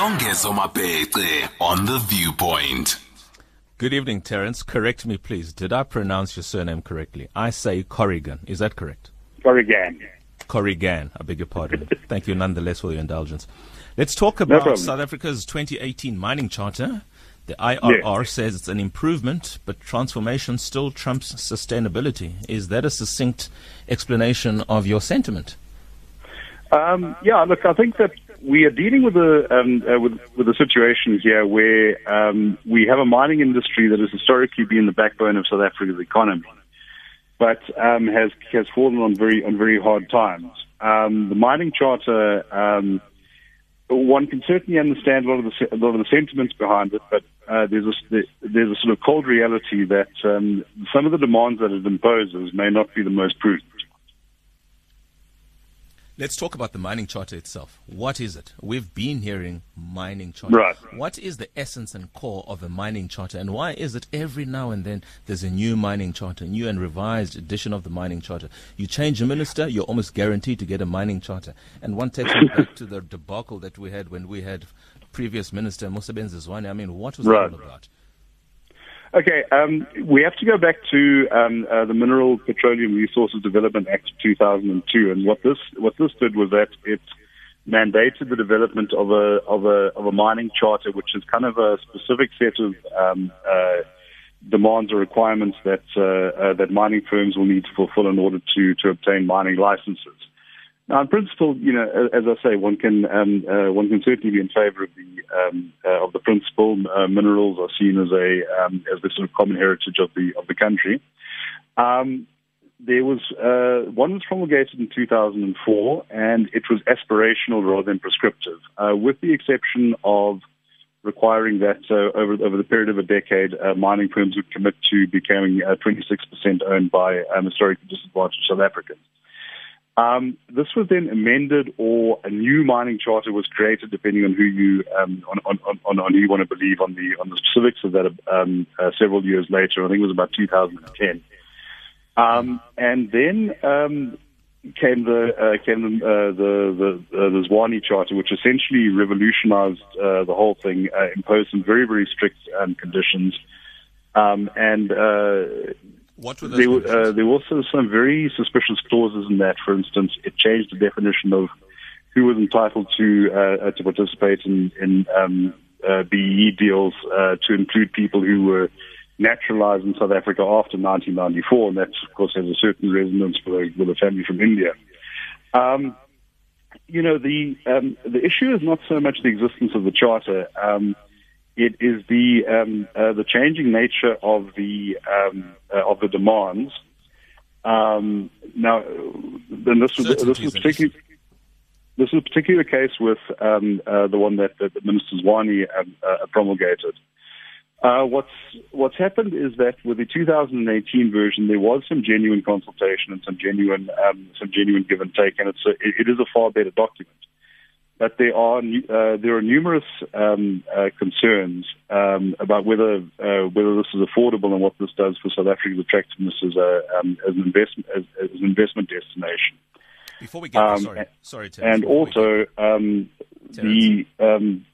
Songezo Mabece on The Viewpoint. Good evening, Terence. Correct me, please. Did I pronounce your surname correctly? I say Corrigan. Is that correct? Corrigan. Corrigan. I beg your pardon. Thank you nonetheless for your indulgence. Let's talk about problem. South Africa's 2018 mining charter. The IRR says it's an improvement, but transformation still trumps sustainability. Is that a succinct explanation of your sentiment? Um, yeah, look, I think that we are dealing with a um, uh, with with a situation here where um, we have a mining industry that has historically been the backbone of South Africa's economy, but um, has has fallen on very on very hard times. Um, the mining charter, um, one can certainly understand a lot of the a lot of the sentiments behind it, but uh, there's a there's a sort of cold reality that um, some of the demands that it imposes may not be the most prudent. Let's talk about the mining charter itself. What is it? We've been hearing mining charter. Right. What is the essence and core of a mining charter, and why is it every now and then there's a new mining charter, new and revised edition of the mining charter? You change a minister, you're almost guaranteed to get a mining charter. And one takes me back to the debacle that we had when we had previous minister Mosebenzi Zwane. I mean, what was Right. that all about? Okay, um, we have to go back to um, uh, the Mineral Petroleum Resources Development Act of 2002, and what this what this did was that it mandated the development of a of a of a mining charter, which is kind of a specific set of um, uh, demands or requirements that uh, uh, that mining firms will need to fulfill in order to to obtain mining licenses. Now, in principle, you know, as I say, one can um, uh, one can certainly be in favour of the um, uh, of the principle. Uh, minerals are seen as a um, as the sort of common heritage of the of the country. Um, there was uh, one was promulgated in 2004, and it was aspirational rather than prescriptive, uh, with the exception of requiring that uh, over over the period of a decade, uh, mining firms would commit to becoming uh, 26% owned by um, historically disadvantaged South Africans. Um, this was then amended, or a new mining charter was created, depending on who you um, on, on, on, on who you want to believe on the on the specifics of that. Um, uh, several years later, I think it was about 2010, um, and then um, came the uh, came the uh, the the, uh, the Zwane Charter, which essentially revolutionized uh, the whole thing, uh, imposed some very very strict um, conditions, um, and uh, What were those there were, uh, there were also some very suspicious clauses in that. For instance, it changed the definition of who was entitled to uh, uh, to participate in, in um, uh, BEE deals uh, to include people who were naturalized in South Africa after 1994, and that, of course, has a certain resonance with a, with a family from India. Um, you know, the um, the issue is not so much the existence of the charter. Um, it is the um, uh, the changing nature of the um, uh, of the demands. Um, now, then this was this was particularly this is a particular case with um, uh, the one that, that Minister Zwane um, uh, promulgated. Uh, what's what's happened is that with the 2018 version, there was some genuine consultation and some genuine um, some genuine give and take, and it's a, it, it is a far better document. But there are uh, there are numerous um, uh, concerns um, about whether uh, whether this is affordable and what this does for South Africa's attractiveness as a um, as an investment as, as an investment destination. Before we get there, um, sorry, sorry, Terence, And also, um, the um,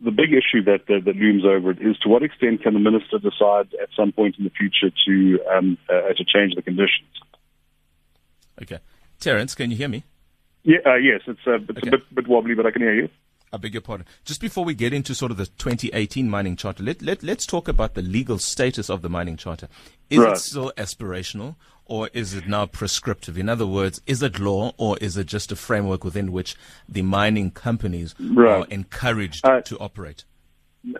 the big issue that, that that looms over it is to what extent can the minister decide at some point in the future to um, uh, to change the conditions? okay, Terence, can you hear me? Yeah, uh, yes, it's, uh, it's Okay. a bit bit wobbly, but I can hear you. I beg your pardon. Just before we get into sort of the 2018 mining charter, let, let, let's talk about the legal status of the mining charter. Is it Right. still aspirational or is it now prescriptive? In other words, is it law or is it just a framework within which the mining companies Right. are encouraged Uh, to operate?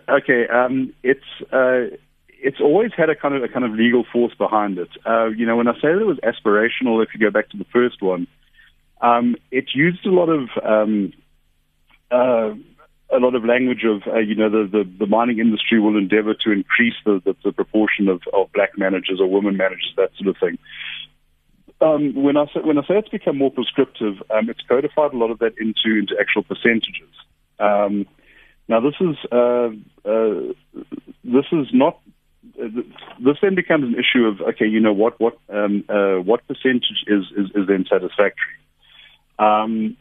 Okay, um, it's uh, it's always had a kind of a kind of legal force behind it. Uh, you know, when I say that it was aspirational, if you go back to the first one, um, it used a lot of um, uh, a lot of language of uh, you know the, the the mining industry will endeavour to increase the, the the proportion of of black managers or women managers that sort of thing. Um, when I say when I say it's become more prescriptive, um, it's codified a lot of that into into actual percentages. Um, now this is uh, uh, this is not. This then becomes an issue of okay, you know what what um, uh, what percentage is, is is then satisfactory. Um,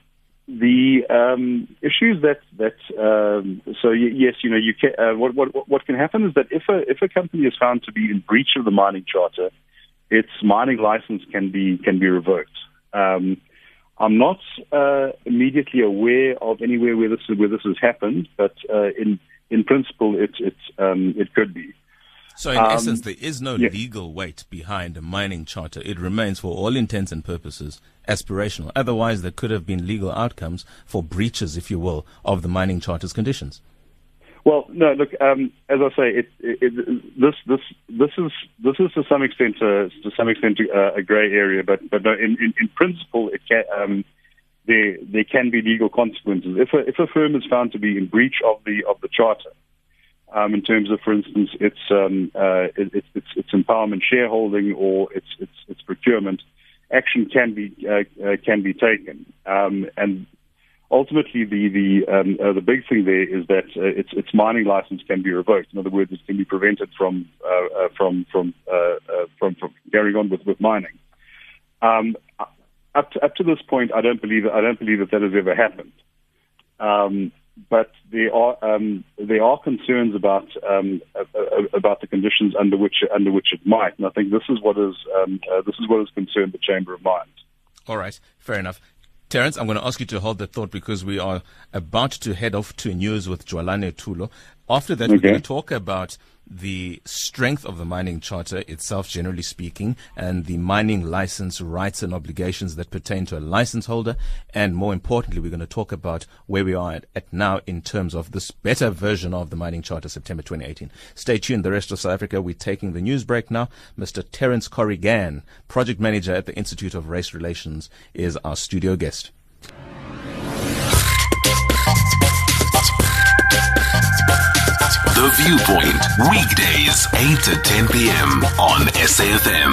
the um, issues that that um, so y- yes, you know, you can, uh, what what what can happen is that if a if a company is found to be in breach of the mining charter, its mining license can be can be revoked. Um, I'm not uh, immediately aware of anywhere where this where this has happened, but uh, in in principle, it it um, it could be. So, in um, essence, there is no yeah. legal weight behind a mining charter. It remains, for all intents and purposes, aspirational. Otherwise, there could have been legal outcomes for breaches, if you will, of the mining charter's conditions. Well, no. Look, um, as I say, it, it, it, this this this is this is to some extent uh, to some extent uh, a grey area, but but no, in, in, in principle, it can, um, there there can be legal consequences if a if a firm is found to be in breach of the of the charter. Um, in terms of, for instance, its um, uh, its, its its empowerment shareholding or its its its procurement, action can be uh, uh, can be taken. Um, and ultimately, the the um, uh, the big thing there is that uh, its its mining license can be revoked. In other words, it can be prevented from uh, uh, from from, uh, from from carrying on with with mining. Um, up to, up to this point, I don't believe I don't believe that that has ever happened. Um, but there are um, there are concerns about um, about the conditions under which under which it might, and I think this is what is um, uh, this is what has concerned the Chamber of Mines. All right, fair enough. Terence, I'm going to ask you to hold that thought because we are about to head off to news with Jwalane Thulo. After that, okay. we're going to talk about the strength of the mining charter itself, generally speaking, and the mining license rights and obligations that pertain to a license holder. And more importantly, we're going to talk about where we are at, at now in terms of this better version of the mining charter, September 2018. Stay tuned. The rest of South Africa, we're taking the news break now. Mr. Terence Corrigan, project manager at the Institute of Race Relations, is our studio guest. The Viewpoint, weekdays 8 to 10 p.m. on SAFM.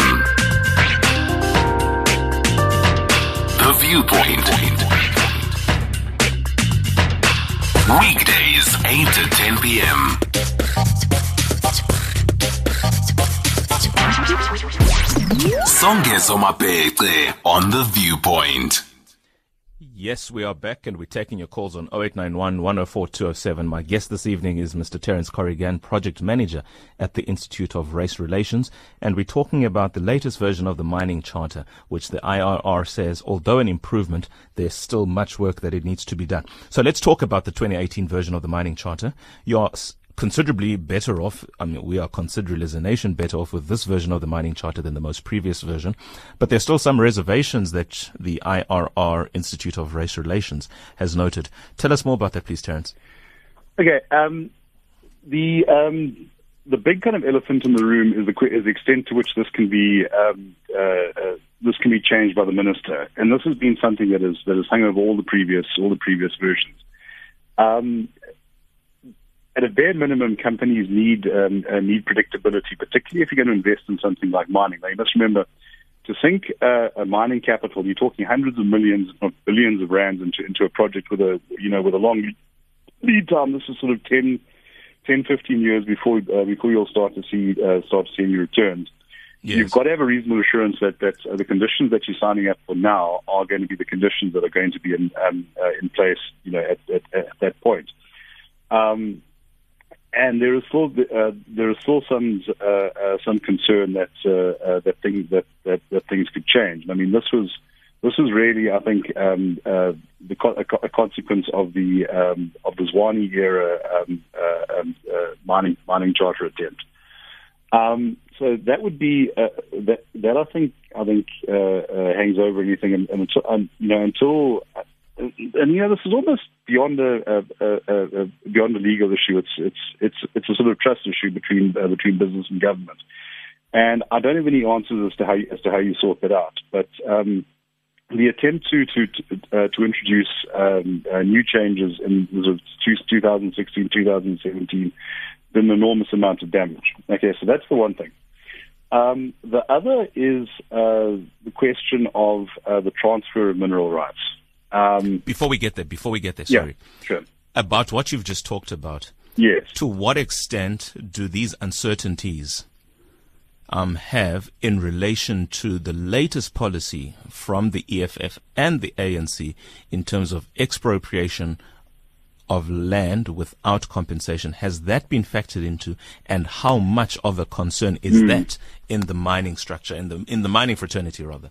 The Viewpoint. Weekdays 8 to 10 p.m. Songezo Mabece eh, on The Viewpoint. Yes, we are back and we're taking your calls on 0891 104 207. My guest this evening is Mr. Terence Corrigan, Project Manager at the Institute of Race Relations. And we're talking about the latest version of the mining charter, which the IRR says, although an improvement, there's still much work that it needs to be done. So let's talk about the 2018 version of the mining charter. You're considerably better off. I mean, we are considerably as a nation better off with this version of the mining charter than the most previous version. But there's still some reservations that the IRR Institute of Race Relations has noted. Tell us more about that, please, Terence. Okay. Um, the um, the big kind of elephant in the room is the, is the extent to which this can be um, uh, uh, this can be changed by the minister, and this has been something that is that has hung over all the previous all the previous versions. Um, at a bare minimum, companies need um, uh, need predictability, particularly if you're going to invest in something like mining. Now, you must remember to sink uh, a mining capital, you're talking hundreds of millions, if not billions of rands into into a project with a you know with a long lead time. This is sort of 10, 10 15 years before uh, before you'll start to see uh, start to see any returns. Yes. You've got to have a reasonable assurance that that uh, the conditions that you're signing up for now are going to be the conditions that are going to be in um, uh, in place, you know, at, at, at that point. Um, and there is still uh, there is still some uh, uh, some concern that uh, uh, that things that, that, that things could change. I mean, this was this was really, I think, um, uh, the co- a, consequence of the um, of the Zwane era um, um mining mining charter attempt. Um, so that would be that that I think I think hangs over anything, and, and you know until and you know this is almost beyond a, a, a, a beyond a legal issue. It's it's it's it's a sort of trust issue between uh, between business and government. And I don't have any answers as to how you, as to how you sort that out. But um, the attempt to to to, uh, to introduce um, uh, new changes in sort of 2016 2017 did an enormous amount of damage. Okay, so that's the one thing. Um, the other is uh, the question of uh, the transfer of mineral rights. Um, before we get there, before we get there, sorry. Yeah, sure. About what you've just talked about. Yes. To what extent do these uncertainties um, have in relation to the latest policy from the EFF and the ANC in terms of expropriation of land without compensation. Has that been factored into, and how much of a concern is mm. that in the mining structure, in the in the mining fraternity, rather?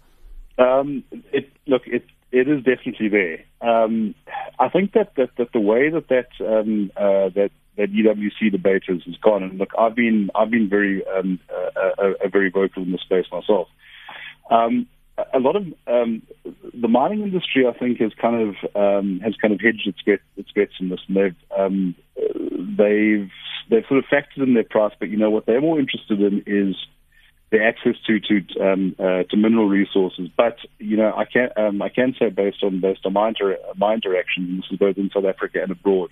Um, it, look, it it is definitely there. Um, I think that, that, that the way that that um, uh, that that EWC debate has, gone, and look, I've been I've been very um, uh, uh, uh very vocal in the space myself. Um, a lot of um, the mining industry, I think, has kind of um, has kind of hedged its its bets in this, and they've um, they've they've sort of factored in their price, but you know what they're more interested in is the access to to um, uh, to mineral resources. But you know, I can um, I can say based on based on my inter- my interaction, this is both in South Africa and abroad,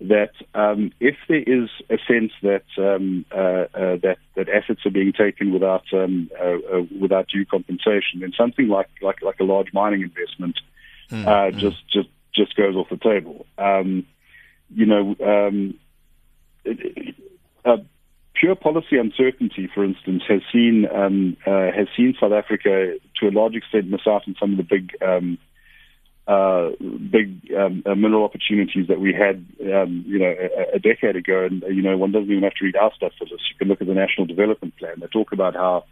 that um, if there is a sense that um, uh, uh, that that assets are being taken without um, uh, uh, without due compensation, then something like like like a large mining investment mm, just mm. just just goes off the table. Um, you know. Um, it, uh, pure policy uncertainty, for instance, has seen um, uh, has seen South Africa to a large extent miss out on some of the big um, uh, big um, uh, mineral opportunities that we had, um, you know, a, a, decade ago. And you know, one doesn't even have to read our stuff for this. You can look at the National Development Plan. They talk about how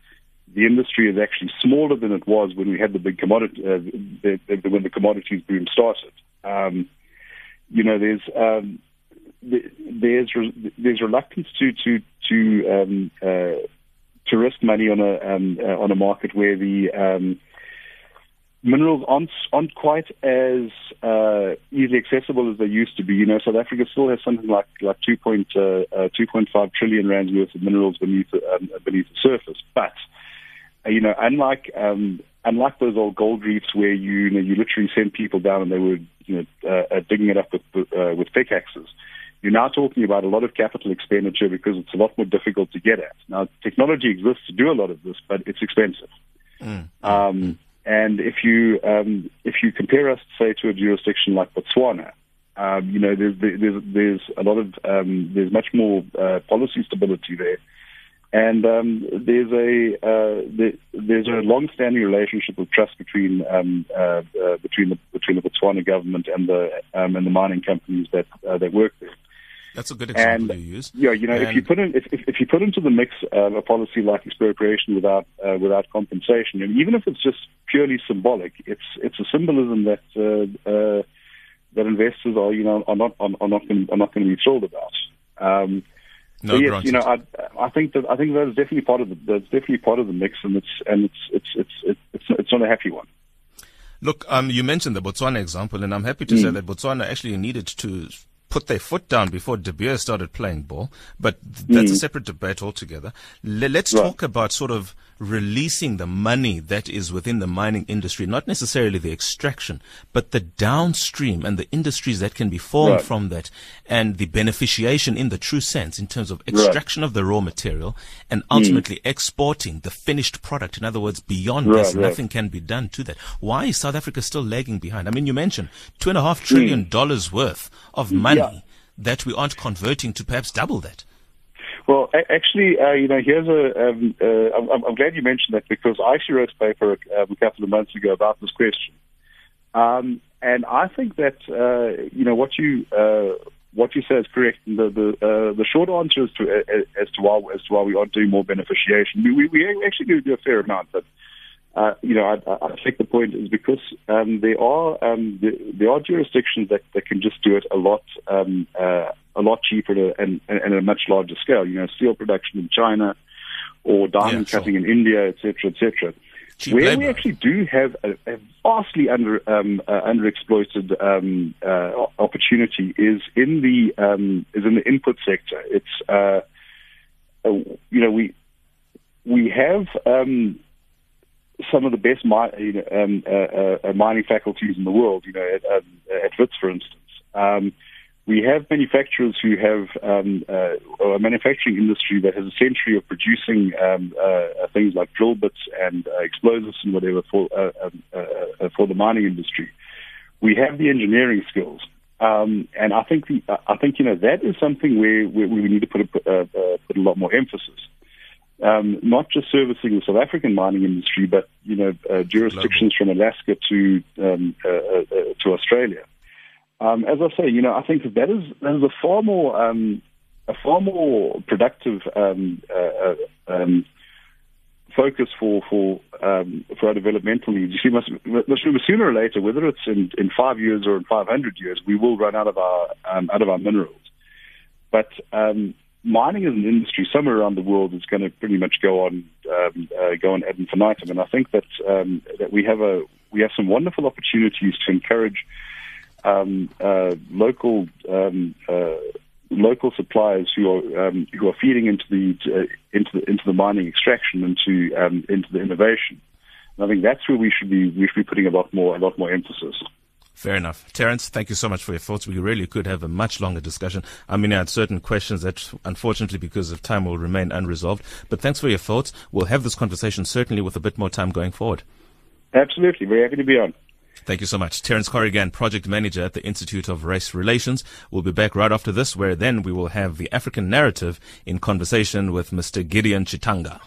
the industry is actually smaller than it was when we had the big commodity uh, the, the, when the commodities boom started. Um, you know, there's um, there's there's reluctance to to to um, uh, to risk money on a um, uh, on a market where the um, minerals aren't aren't quite as uh, easily accessible as they used to be. You know, South Africa still has something like like 2.2.5 uh, uh, trillion rands worth of minerals beneath um, beneath the surface, but uh, you know, unlike um, unlike those old gold reefs where you, you know you literally sent people down and they were you know uh, uh, digging it up with uh, with pickaxes. You're now talking about a lot of capital expenditure because it's a lot more difficult to get at. Now, technology exists to do a lot of this, but it's expensive. Mm. Um, and if you um, if you compare us, say, to a jurisdiction like Botswana, um, you know, there's, there's there's a lot of um, there's much more uh, policy stability there, and um, there's a uh, there, there's a long-standing relationship of trust between um, uh, uh, between the between the Botswana government and the um, and the mining companies that uh, that work there. That's a good example and, you use. Yeah, you know, and if you put in if, if, if, you put into the mix uh, a policy like expropriation without uh, without compensation, and even if it's just purely symbolic, it's it's a symbolism that uh, uh, that investors are you know are not are, are not going are not going to be thrilled about. Um, no, yes, granted. you know, I, I think that I think that is definitely part of the that's definitely part of the mix, and it's and it's it's it's it's it's, it's not a happy one. Look, um, you mentioned the Botswana example, and I'm happy to mm. say that Botswana actually needed to put their foot down before De Beer started playing ball, but that's mm. a separate debate altogether. let's right. talk about sort of releasing the money that is within the mining industry, not necessarily the extraction, but the downstream and the industries that can be formed right. from that and the beneficiation in the true sense in terms of extraction right. of the raw material and ultimately mm. exporting the finished product. In other words, beyond this, nothing can be done to that. Why is South Africa still lagging behind? I mean, you mentioned two and a half trillion mm. dollars worth of money yeah. that we aren't converting to perhaps double that. Well, actually, uh, you know, here's a. Um, uh, I'm, I'm, glad you mentioned that because I actually wrote a paper um, a couple of months ago about this question, um, and I think that uh, you know what you uh, what you say is correct. The the uh, the short answer is to uh, as to why as to why we aren't doing more beneficiation. We we, we actually do do a fair amount, but uh, you know, I, I think the point is because um, there are um, there, there, are jurisdictions that, that can just do it a lot um, uh, a lot cheaper to, and, and at a much larger scale. You know, steel production in China or diamond yeah, cutting in India, etc., etc. Where labor. we actually do have a, a vastly under um, uh, underexploited um, uh, opportunity is in the um, is in the input sector. It's uh, uh you know we we have um, some of the best mi- you know, um, uh, uh, uh, mining faculties in the world. You know, at, um, at Wits, for instance. Um, we have manufacturers who have um, uh, a manufacturing industry that has a century of producing um, uh, things like drill bits and uh, explosives and whatever for uh, um, uh, for the mining industry. We have the engineering skills, um, and I think the, I think you know that is something where, where we need to put a, put a lot more emphasis um, not just servicing the South African mining industry, but you know uh, jurisdictions from Alaska to um, uh, uh, uh, to Australia. Um, as I say, you know, I think that that is that is a far more um, a far more productive um, uh, uh, um, focus for for for our developmental needs. You see, must, must, sooner or later, whether it's in, in five years or in 500 years, we will run out of our out of our minerals. But mining as an industry somewhere around the world is going to pretty much go on um, uh, go on ad infinitum, and I think that um, that we have a we have some wonderful opportunities to encourage um, uh, local um, uh, local suppliers who are um, who are feeding into the uh, into the into the mining extraction into um, into the innovation. And I think that's where we should be we should be putting a lot more a lot more emphasis. Fair enough. Terence, thank you so much for your thoughts. We really could have a much longer discussion. I mean, I had certain questions that, unfortunately, because of time, will remain unresolved. But thanks for your thoughts. We'll have this conversation certainly with a bit more time going forward. Absolutely. Very happy to be on. Thank you so much. Terence Corrigan, Project Manager at the Institute of Race Relations. We'll be back right after this, where then we will have the African narrative in conversation with Mr. Gideon Chitanga.